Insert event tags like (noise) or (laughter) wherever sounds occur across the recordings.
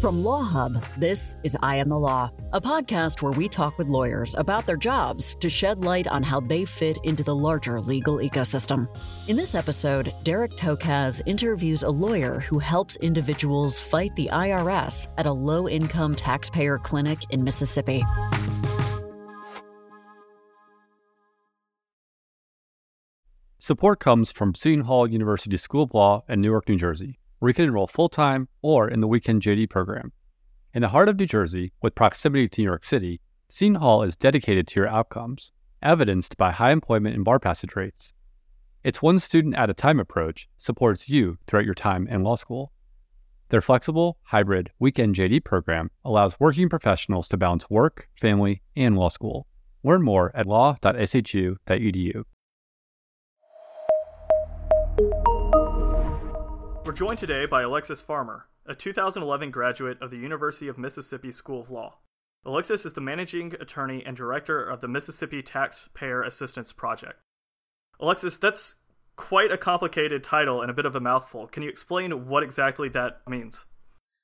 From Law Hub, this is I Am the Law, a podcast where we talk with lawyers about their jobs to shed light on how they fit into the larger legal ecosystem. In this episode, Derek Tokaz interviews a lawyer who helps individuals fight the IRS at a low income taxpayer clinic in Mississippi. Support comes from Seton Hall University School of Law in Newark, New Jersey, where you can enroll full time or in the weekend JD program. In the heart of New Jersey, with proximity to New York City, Seton Hall is dedicated to your outcomes, evidenced by high employment and bar passage rates. Its one student at a time approach supports you throughout your time in law school. Their flexible, hybrid, weekend JD program allows working professionals to balance work, family, and law school. Learn more at law.shu.edu. We're joined today by Alexis Farmer, a 2011 graduate of the University of Mississippi School of Law. Alexis is the managing attorney and director of the Mississippi Taxpayer Assistance Project. Alexis, that's quite a complicated title and a bit of a mouthful. Can you explain what exactly that means?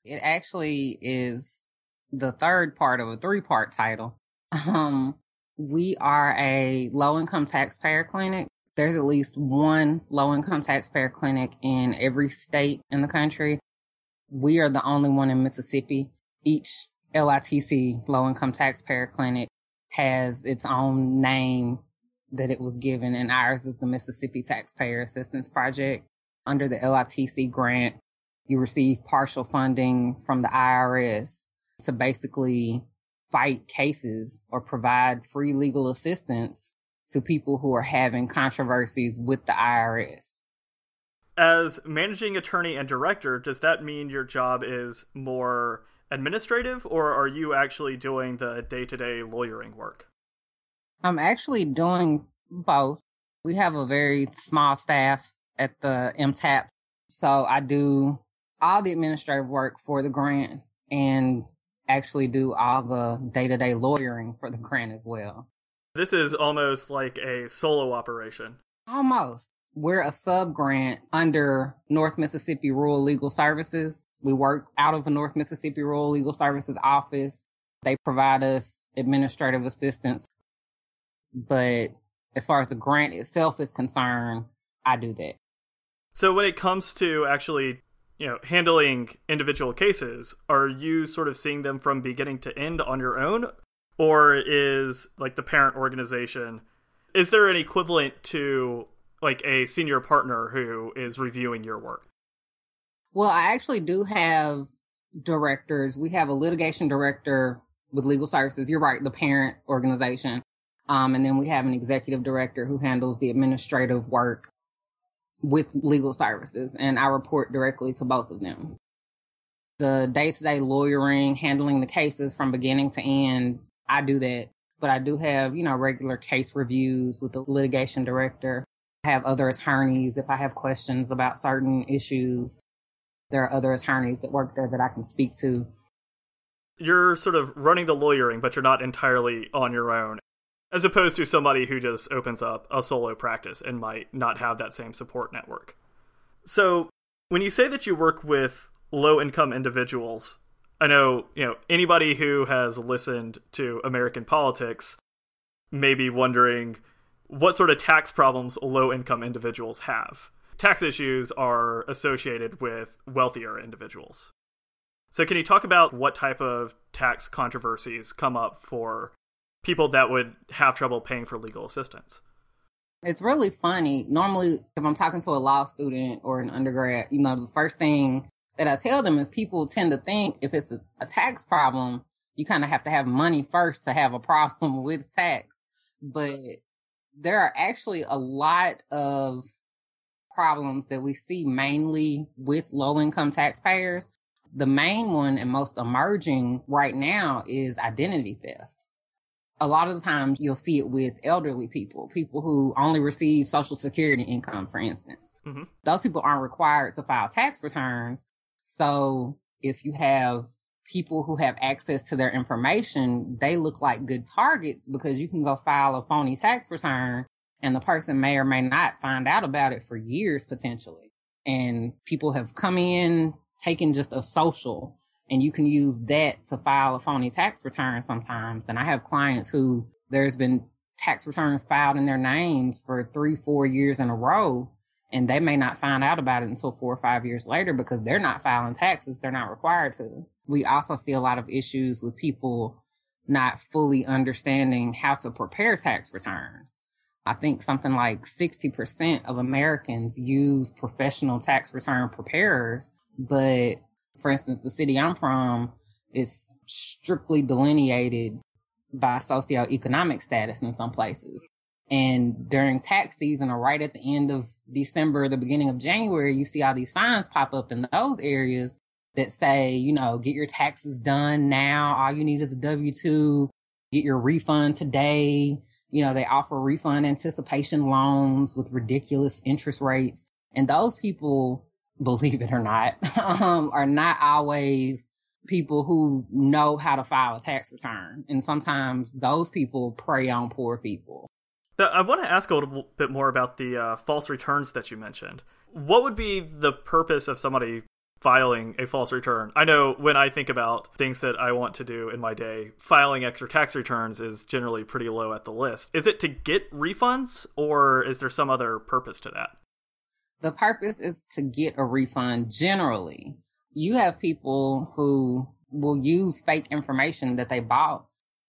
It actually is the third part of a three part title. (laughs) Um, we are a low income taxpayer clinic there's at least one low income taxpayer clinic in every state in the country. We are the only one in Mississippi. Each LITC low income taxpayer clinic has its own name that it was given and ours is the Mississippi Taxpayer Assistance Project. Under the LITC grant, you receive partial funding from the IRS to basically fight cases or provide free legal assistance to people who are having controversies with the IRS. As managing attorney and director, does that mean your job is more administrative or are you actually doing the day to day lawyering work? I'm actually doing both. We have a very small staff at the MTAP. So I do all the administrative work for the grant and actually do all the day to day lawyering for the grant as well. This is almost like a solo operation. Almost. We're a sub grant under North Mississippi Rural Legal Services. We work out of the North Mississippi Rural Legal Services office. They provide us administrative assistance. But as far as the grant itself is concerned, I do that. So when it comes to actually, you know, handling individual cases, are you sort of seeing them from beginning to end on your own or is like the parent organization is there an equivalent to like a senior partner who is reviewing your work? Well i actually do have directors. We have a litigation director with legal services. You're right the parent organization. Um, and then we have an executive director who handles the administrative work with legal services and i report directly to both of them. The day-to-day lawyering handling the cases from beginning to end I do that, but I do have, you know, regular case reviews with the litigation director. I have other attorneys if I have questions about certain issues. There are other attorneys that work there that I can speak to. You're sort of running the lawyering, but you're not entirely on your own, as opposed to somebody who just opens up a solo practice and might not have that same support network. So, when you say that you work with low income individuals, I know, you know, anybody who has listened to American politics may be wondering what sort of tax problems low income individuals have. Tax issues are associated with wealthier individuals. So, can you talk about what type of tax controversies come up for people that would have trouble paying for legal assistance? It's really funny. Normally, if I'm talking to a law student or an undergrad, you know, the first thing that I tell them is people tend to think if it's a, a tax problem, you kind of have to have money first to have a problem (laughs) with tax. But there are actually a lot of problems that we see mainly with low income taxpayers. The main one and most emerging right now is identity theft. a lot of the times you'll see it with elderly people, people who only receive social security income, for instance. Mm-hmm. Those people aren't required to file tax returns. So if you have people who have access to their information, they look like good targets because you can go file a phony tax return and the person may or may not find out about it for years potentially. And people have come in, taken just a social and you can use that to file a phony tax return sometimes. And I have clients who there's been tax returns filed in their names for three, four years in a row. And they may not find out about it until four or five years later because they're not filing taxes. They're not required to. We also see a lot of issues with people not fully understanding how to prepare tax returns. I think something like 60% of Americans use professional tax return preparers, but for instance, the city I'm from is strictly delineated by socioeconomic status in some places. And during tax season or right at the end of December, the beginning of January, you see all these signs pop up in those areas that say, you know, get your taxes done now. All you need is a W 2, get your refund today. You know, they offer refund anticipation loans with ridiculous interest rates. And those people (laughs) believe it or not, (laughs) um, are not always people who know how to file a tax return. And sometimes those people prey on poor people. I want to ask a little bit more about the uh, false returns that you mentioned. What would be the purpose of somebody filing a false return? I know when I think about things that I want to do in my day, filing extra tax returns is generally pretty low at the list. Is it to get refunds or is there some other purpose to that? The purpose is to get a refund generally. You have people who will use fake information that they bought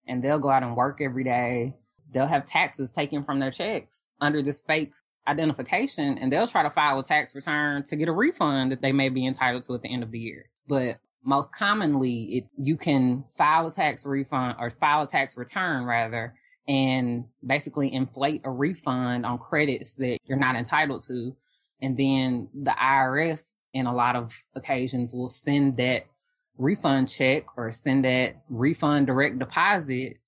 and they'll go out and work every day. They'll have taxes taken from their checks under this fake identification and they'll try to file a tax return to get a refund that they may be entitled to at the end of the year. But most commonly, it, you can file a tax refund or file a tax return rather and basically inflate a refund on credits that you're not entitled to and then the IRS in a lot of occasions will send that refund check or send that refund direct deposit.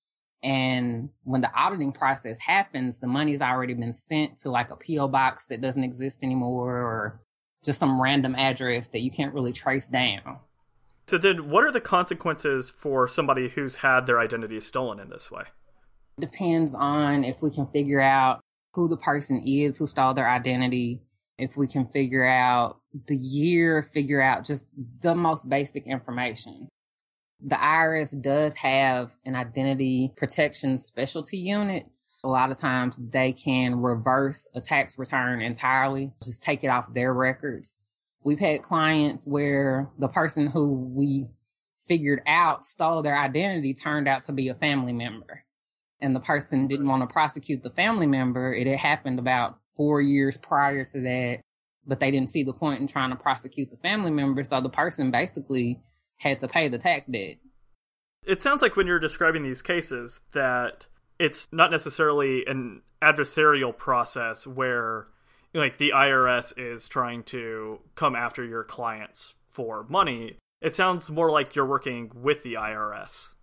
And when the auditing process happens, the money's already been sent to like a PO box that doesn't exist anymore or just some random address that you can't really trace down. So then what are the consequences for somebody who's had their identity stolen in this way? Depends on if we can figure out who the person is who stole their identity, if we can figure out the year, figure out just the most basic information. The IRS does have an identity protection specialty unit. A lot of times they can reverse a tax return entirely, just take it off their records. We've had clients where the person who we figured out stole their identity turned out to be a family member. And the person didn't want to prosecute the family member. It had happened about four years prior to that, but they didn't see the point in trying to prosecute the family member. So the person basically had to pay the tax debt. It sounds like when you're describing these cases that it's not necessarily an adversarial process where like the IRS is trying to come after your clients for money. It sounds more like you're working with the IRS.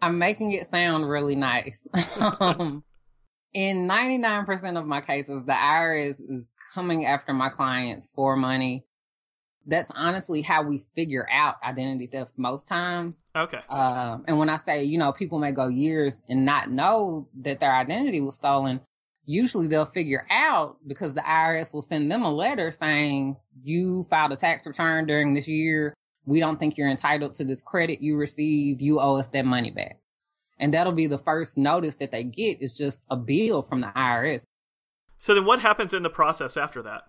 I'm making it sound really nice. (laughs) um, in 99% of my cases, the IRS is coming after my clients for money. That's honestly how we figure out identity theft most times. Okay. Uh, and when I say, you know, people may go years and not know that their identity was stolen, usually they'll figure out because the IRS will send them a letter saying, you filed a tax return during this year. We don't think you're entitled to this credit you received. You owe us that money back. And that'll be the first notice that they get is just a bill from the IRS. So then what happens in the process after that?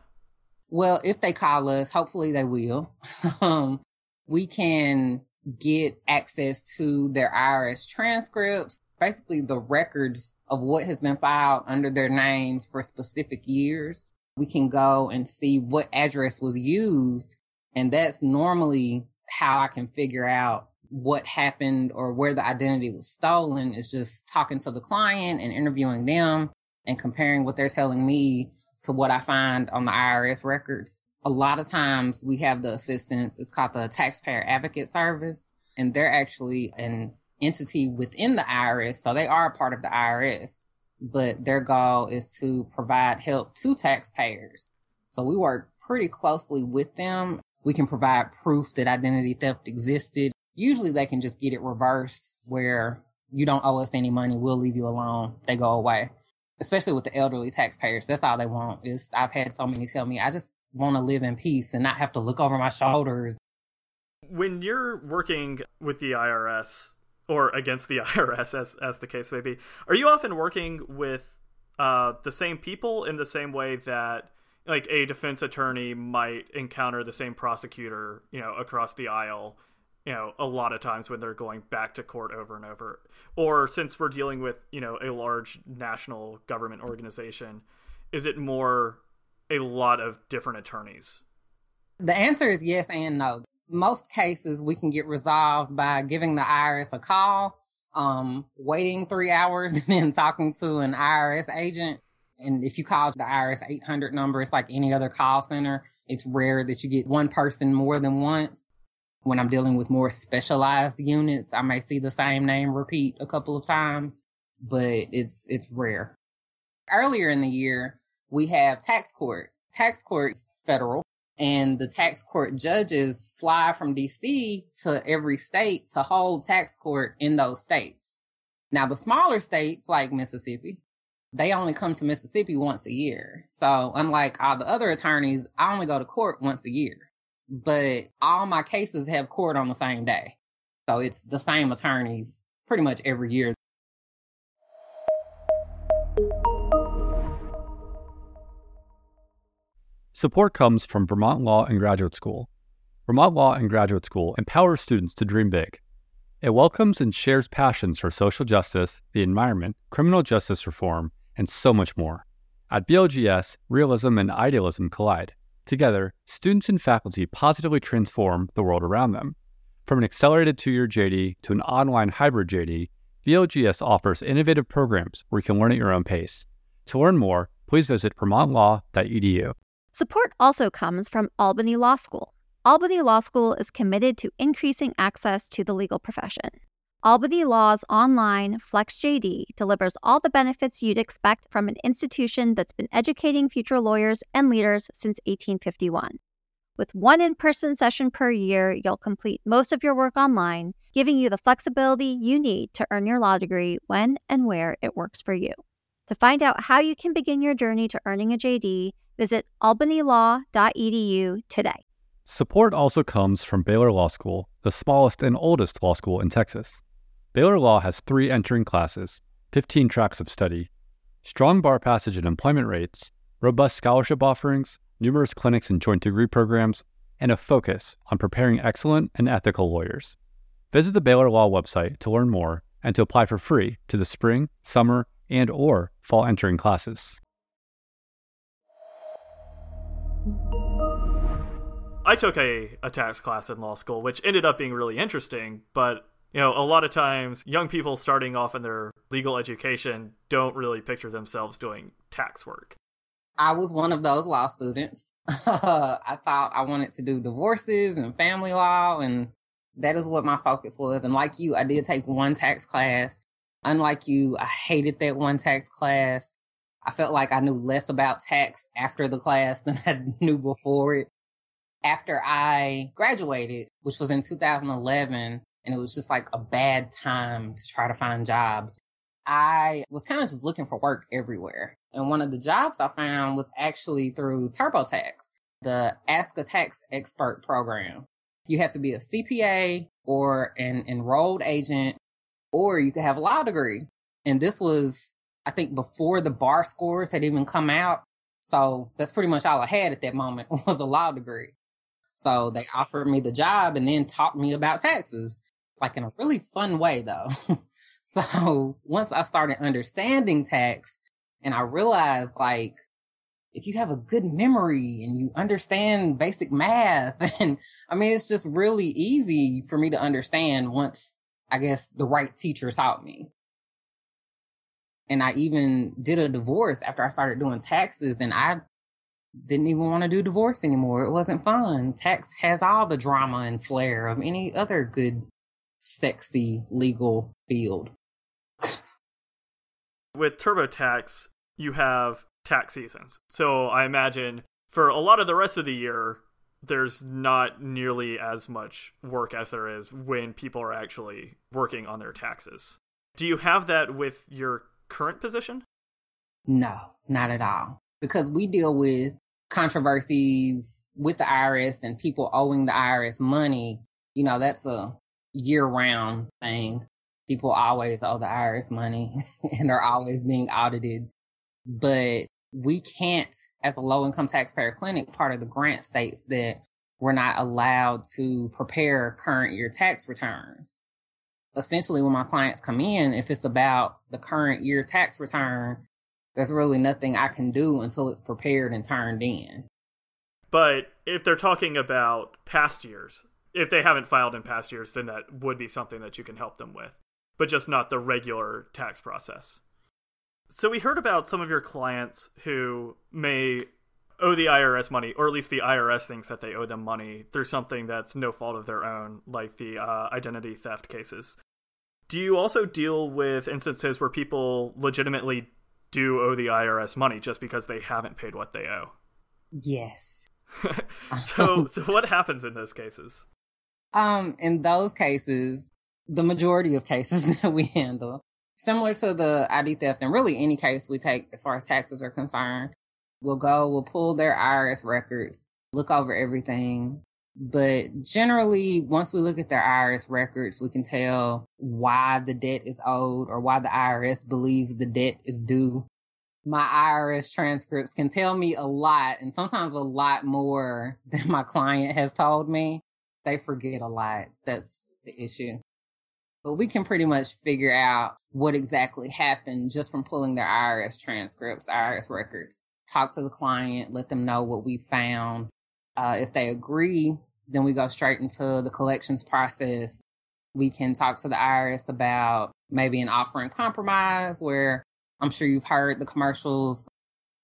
Well, if they call us, hopefully they will. (laughs) um, we can get access to their IRS transcripts, basically the records of what has been filed under their names for specific years. We can go and see what address was used. And that's normally how I can figure out what happened or where the identity was stolen is just talking to the client and interviewing them and comparing what they're telling me to what I find on the IRS records. A lot of times we have the assistance. It's called the Taxpayer Advocate Service, and they're actually an entity within the IRS. So they are a part of the IRS, but their goal is to provide help to taxpayers. So we work pretty closely with them. We can provide proof that identity theft existed. Usually they can just get it reversed where you don't owe us any money. We'll leave you alone. They go away. Especially with the elderly taxpayers. That's all they want is I've had so many tell me, I just want to live in peace and not have to look over my shoulders. When you're working with the IRS or against the (laughs) IRS, as as the case may be, are you often working with uh, the same people in the same way that like a defense attorney might encounter the same prosecutor, you know, across the aisle? You know, a lot of times when they're going back to court over and over, or since we're dealing with you know a large national government organization, is it more a lot of different attorneys? The answer is yes and no. Most cases we can get resolved by giving the IRS a call, um, waiting three hours (laughs) and then talking to an IRS agent. And if you call the IRS 800 number, it's like any other call center. It's rare that you get one person more than once. When I'm dealing with more specialized units, I may see the same name repeat a couple of times, but it's, it's rare. Earlier in the year, we have tax court. Tax court's federal and the tax court judges fly from DC to every state to hold tax court in those states. Now the smaller states like Mississippi, they only come to Mississippi once a year. So unlike all the other attorneys, I only go to court once a year, but all my cases have court on the same day. So it's the same attorneys pretty much every year. Support comes from Vermont Law and Graduate School. Vermont Law and Graduate School empowers students to dream big. It welcomes and shares passions for social justice, the environment, criminal justice reform, and so much more. At VLGS, realism and idealism collide. Together, students and faculty positively transform the world around them. From an accelerated two year JD to an online hybrid JD, VLGS offers innovative programs where you can learn at your own pace. To learn more, please visit vermontlaw.edu. Support also comes from Albany Law School. Albany Law School is committed to increasing access to the legal profession. Albany Law's online FlexJD delivers all the benefits you'd expect from an institution that's been educating future lawyers and leaders since 1851. With one in person session per year, you'll complete most of your work online, giving you the flexibility you need to earn your law degree when and where it works for you. To find out how you can begin your journey to earning a JD, Visit albanylaw.edu today. Support also comes from Baylor Law School, the smallest and oldest law school in Texas. Baylor Law has three entering classes, 15 tracks of study, strong bar passage and employment rates, robust scholarship offerings, numerous clinics and joint degree programs, and a focus on preparing excellent and ethical lawyers. Visit the Baylor Law website to learn more and to apply for free to the spring, summer, and or fall entering classes. I took a, a tax class in law school, which ended up being really interesting, but you know, a lot of times young people starting off in their legal education don't really picture themselves doing tax work. I was one of those law students. (laughs) I thought I wanted to do divorces and family law, and that is what my focus was. And like you, I did take one tax class. Unlike you, I hated that one tax class. I felt like I knew less about tax after the class (laughs) than I knew before it. After I graduated, which was in 2011, and it was just like a bad time to try to find jobs, I was kind of just looking for work everywhere. And one of the jobs I found was actually through TurboTax, the Ask a Tax Expert program. You had to be a CPA or an enrolled agent, or you could have a law degree. And this was I think before the bar scores had even come out. So that's pretty much all I had at that moment (laughs) was a law degree. So they offered me the job and then taught me about taxes, like in a really fun way though. (laughs) so once I started understanding tax and I realized like, if you have a good memory and you understand basic math (laughs) and I mean, it's just really easy for me to understand once I guess the right teacher taught me. And I even did a divorce after I started doing taxes and I didn't even want to do divorce anymore. It wasn't fun. Tax has all the drama and flair of any other good sexy legal field. With TurboTax, you have tax seasons. So I imagine for a lot of the rest of the year, there's not nearly as much work as there is when people are actually working on their taxes. Do you have that with your current position? No, not at all. Because we deal with controversies with the IRS and people owing the IRS money. You know, that's a year round thing. People always owe the IRS money (laughs) and are always being audited. But we can't, as a low income taxpayer clinic, part of the grant states that we're not allowed to prepare current year tax returns. Essentially, when my clients come in, if it's about the current year tax return, there's really nothing I can do until it's prepared and turned in. But if they're talking about past years, if they haven't filed in past years, then that would be something that you can help them with, but just not the regular tax process. So we heard about some of your clients who may owe the IRS money, or at least the IRS thinks that they owe them money through something that's no fault of their own, like the uh, identity theft cases. Do you also deal with instances where people legitimately do owe the IRS money just because they haven't paid what they owe? Yes. (laughs) so, so what happens in those cases? Um, in those cases, the majority of cases (laughs) that we handle, similar to the ID theft, and really any case we take as far as taxes are concerned, we'll go, we'll pull their IRS records, look over everything. But generally, once we look at their IRS records, we can tell why the debt is owed or why the IRS believes the debt is due. My IRS transcripts can tell me a lot and sometimes a lot more (laughs) than my client has told me they forget a lot. That's the issue. But we can pretty much figure out what exactly happened just from pulling their IRS transcripts, IRS records. Talk to the client, let them know what we found. Uh, if they agree, then we go straight into the collections process. We can talk to the IRS about maybe an offer in compromise where I'm sure you've heard the commercials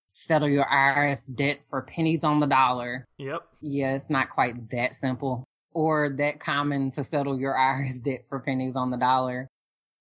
settle your IRS debt for pennies on the dollar. Yep. Yeah, it's not quite that simple or that common to settle your (laughs) IRS debt for pennies on the dollar.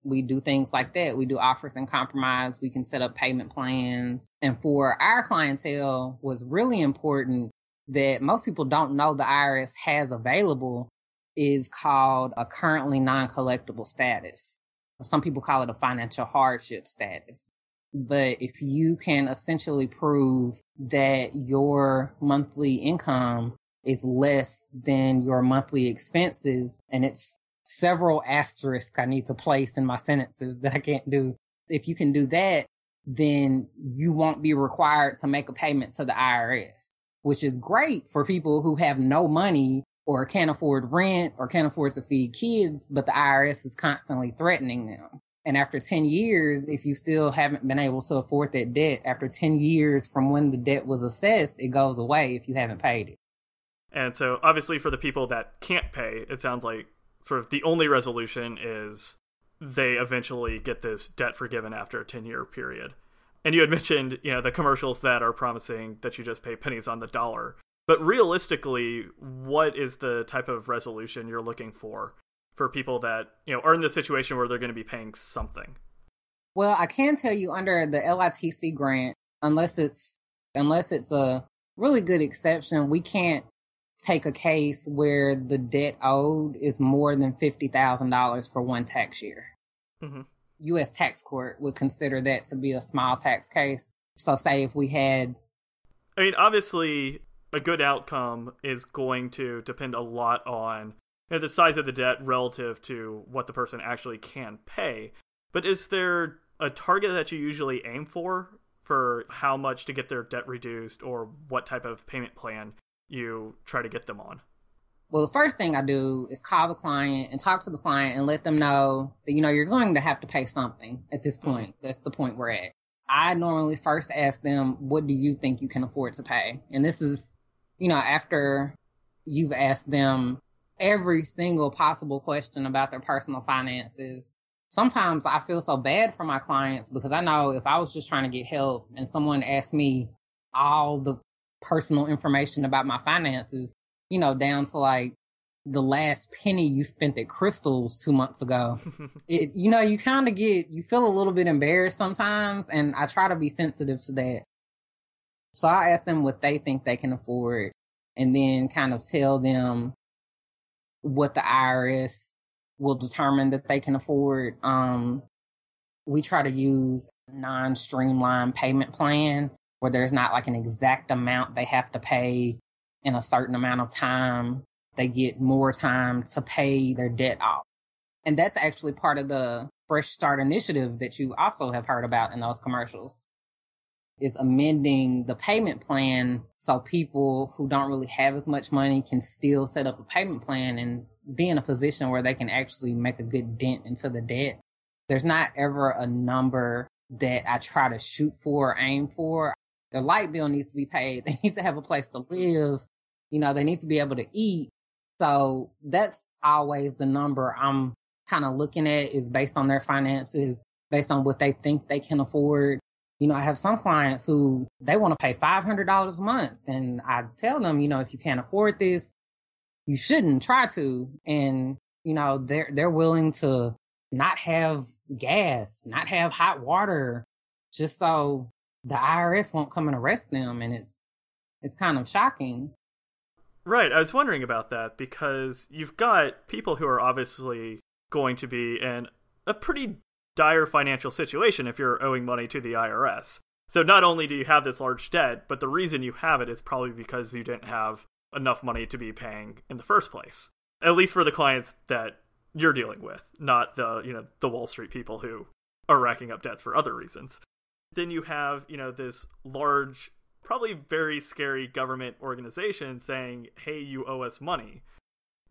We do things like that. We do offers in compromise. We can set up payment plans. And for our clientele was really important that most people don't know the IRS has available is called a currently non-collectible status. Some people call it a financial hardship status. But if you can essentially prove that your monthly income is less than your monthly expenses. And it's several asterisks I need to place in my sentences that I can't do. If you can do that, then you won't be required to make a payment to the IRS, which is great for people who have no money or can't afford rent or can't afford to feed kids, but the IRS is constantly threatening them. And after 10 years, if you still haven't been able to afford that debt, after 10 years from when the debt was assessed, it goes away if you haven't paid it. And so, obviously, for the people that can't pay, it sounds like sort of the only resolution is they eventually get this debt forgiven after a 10 year period. And you had (laughs) mentioned, you know, the commercials that are promising that you just pay pennies on the dollar. But realistically, what is the type of resolution you're looking for for people that, you know, are in the situation where they're going to be paying something? Well, I can tell you under the LITC grant, unless it's unless it's a really good exception, we can't take a case where the debt owed is more than $50,000 for one tax year. Mm-hmm. U.S. tax court would consider that to be a small tax case. So, say if we had. I mean, obviously, a good outcome is going to depend a lot on you know, the size of the debt relative to what the person actually can pay. But is there a target that you usually aim for for how much to get their debt reduced or what type of payment plan you try to get them on? Well, the first thing I do is call the client and talk to the client and let them know that, you know, you're going to have to pay something at this mm-hmm. point. That's the point we're at. I normally first ask them, what do you think you can afford to pay? And this is, you know, after you've asked them every single possible question about their personal finances. Sometimes I feel so bad for my clients because I know if I was just trying to get help and someone asked me all the personal information about my finances, you know, down to like the last penny you spent at Krystals two months ago. (laughs) it, you know, you kind of get, you feel a little bit embarrassed sometimes. And I try to be sensitive to that. So I ask them what they think they can afford and then kind of tell them what the IRS will determine that they can afford. Um, we try to use non-streamlined payment plan where there's not like an exact amount they have to pay in a certain amount of time. They get more time to pay their debt off. And that's actually part of the Fresh Start initiative that you also have heard about in those commercials. Is amending the payment plan so people who don't really have as much money can still set up a payment plan and be in a position where they can actually make a good dent into the debt. There's not ever a number that I try to shoot for or aim for. Their light bill needs to be paid. (laughs) They need to have a place to live. You know, they need to be able to eat. So that's always the number I'm kind of looking at is based on their finances, based on what they think they can afford. You know, I have some clients who they want to pay $500 a month and I tell them, you know, if you can't afford this, you shouldn't try to. And, you know, they're, they're willing to not have gas, not have hot water, just so the IRS won't come and arrest them. And it's, it's kind of shocking. Right. I was wondering about that because you've got people who are obviously going to be in a pretty dire financial situation if you're owing money to the IRS. So not only do you have this large debt, but the reason you have it is probably because you didn't have enough money to be paying in the first place. At least for the clients that you're dealing with, not the, you know, the Wall Street people who are racking up debts for other reasons. Then you have, you know, this large probably very scary government organization saying, "Hey, you owe us money."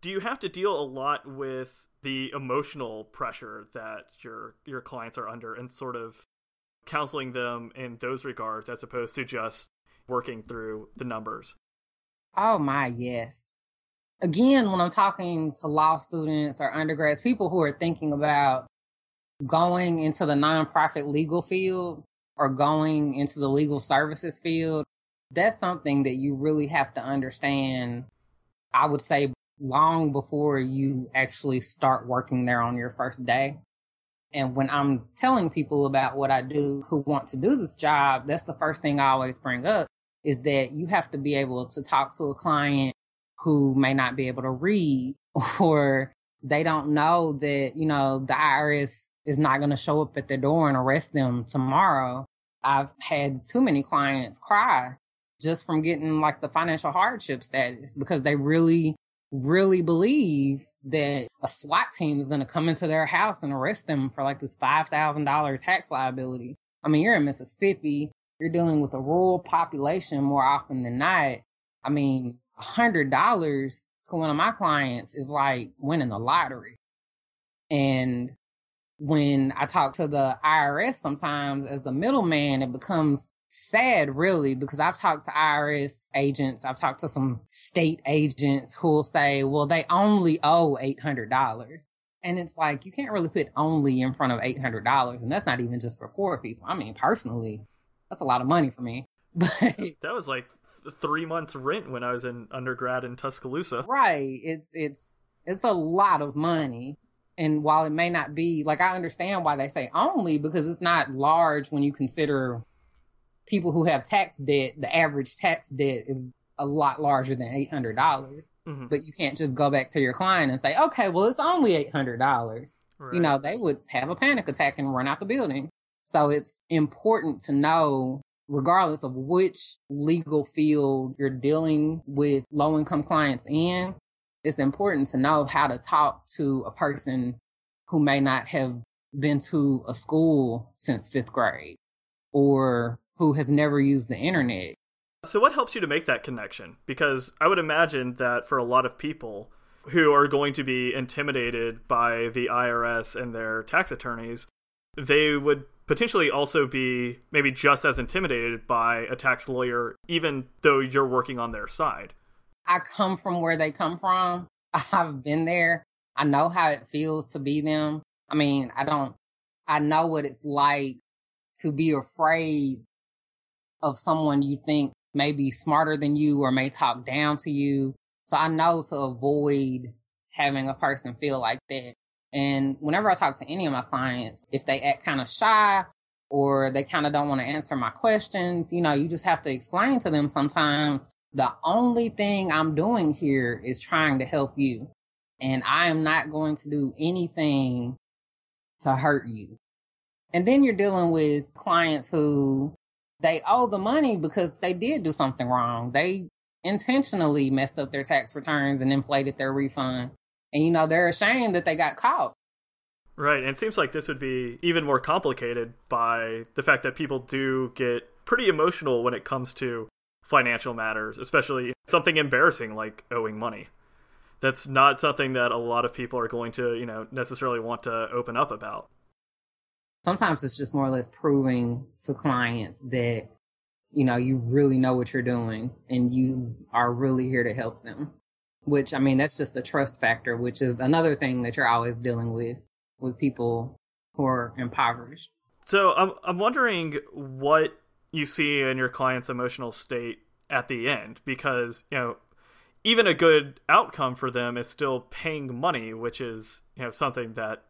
Do you have to deal a lot with the emotional pressure that your your clients are under and sort of counseling them in those regards as opposed to just working through the numbers? Oh my, yes. Again, when I'm talking to law students or undergrads, people who are thinking about going into the nonprofit legal field or going into the legal services field, that's something that you really have to understand. I would say long before you actually start working there on your first day. And when I'm telling people about what I do who want to do this job, that's the first thing I always bring up is that you have to be able to talk to a client who may not be able to read (laughs) or they don't know that, you know, the IRS is not going to show up at their door and arrest them tomorrow. I've had too many clients cry just from getting like the financial hardship status because they really, really believe that a SWAT team is going to come into their house and arrest them for like this $5,000 tax liability. I mean, you're in Mississippi you're dealing with a rural population more often than not. I mean, a hundred dollars to one of my clients is like winning the lottery. And when I talk to the IRS sometimes as the middleman, it becomes sad really because I've talked to IRS agents. I've talked to some state agents who will say, well, they only owe $800. And it's like, you can't really put only in front of $800. And that's not even just for poor people. I mean, personally, that's a lot of money for me. (laughs) But that was like three months rent when I was in undergrad in Tuscaloosa. Right. It's it's it's a lot of money. And while it may not be like I understand why they say only because it's not large when you consider people who have tax debt, the average tax debt is a lot larger than eight hundred dollars. Mm-hmm. But you can't just go back to your client and say, okay, well it's only eight hundred dollars. Right. You know, they would have a panic attack and run out the building. So it's important to know, regardless of which legal field you're dealing with low income clients in, it's important to know how to talk to a person who may not have been to a school since fifth grade or who has never used the internet. So, what helps you to make that connection? Because I would imagine that for a lot of people who are going to be intimidated by the IRS and their tax attorneys, they would potentially also be maybe just as intimidated by a tax lawyer, even though you're working on their side. I come from where they come from. (laughs) I've been there. I know how it feels to be them. I mean, I don't, I know what it's like to be afraid of someone you think may be smarter than you or may talk down to you. So I know to avoid having a person feel like that. And whenever I talk to any of my clients, if they act kind of shy or they kind of don't want to answer my questions, you know, you just have to explain to them sometimes the only thing I'm doing here is trying to help you. And I am not going to do anything to hurt you. And then you're dealing with clients who they owe the money because they did do something wrong. They intentionally messed up their tax returns and inflated their refund. And you know, they're ashamed that they got caught. Right. And it seems like this would be even more complicated by the fact that people do get pretty emotional when it comes to financial matters, especially something embarrassing like owing money. That's not something that a lot of people are going to, you know, necessarily want to open up about. Sometimes it's just more or less proving to clients that, you know, you really know what you're doing and you are really here to help them. Which, I mean, that's just a trust factor, which is another thing that you're always dealing with with people who are impoverished. So I'm I'm wondering what you see in your client's emotional state at the end because you know even a good outcome for them is still paying money which is you know something that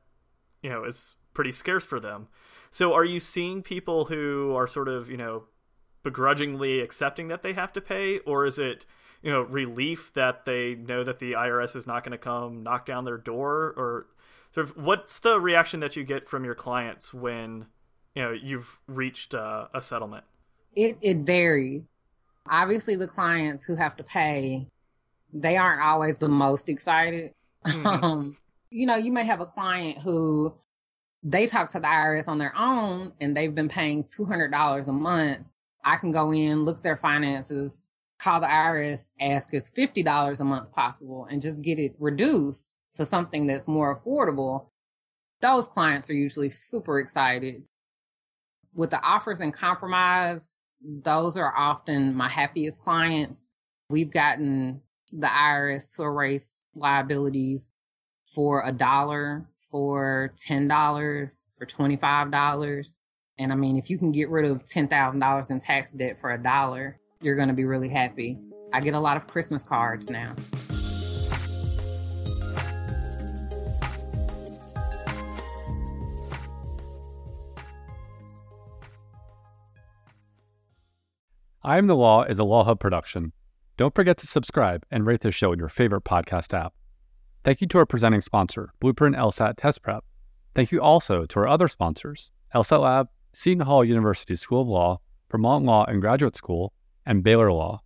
you know is pretty scarce for them. So are you seeing people who are sort of you know begrudgingly accepting that they have to pay or is it you know relief that they know that the IRS is not going to come knock down their door? Or sort of what's the reaction that you get from your clients when you know you've reached uh, a settlement it, it varies. Obviously, the clients who have to pay, they aren't always the most excited. Mm-hmm. (laughs) Um, you know, you may have a client who they talk to the IRS on their own and they've been paying $200 a month. I can go in, look their finances, call the IRS, ask is $50 a month possible and just get it reduced to something that's more affordable. Those clients are usually super excited. With the offers in compromise, those are often my happiest clients. We've gotten the IRS to erase liabilities for a dollar, for $10, for $25. And I mean, if you can get rid of $10,000 in tax debt for a dollar, you're going to be really happy. I get a lot of Christmas cards now. I Am the Law is a Law Hub production. Don't forget to subscribe and rate the show in your favorite podcast app. Thank you to our presenting sponsor, Blueprint LSAT Test Prep. Thank you also to our other sponsors, LSAT Lab, Seton Hall University School of Law, Vermont Law and Graduate School, and Baylor Law.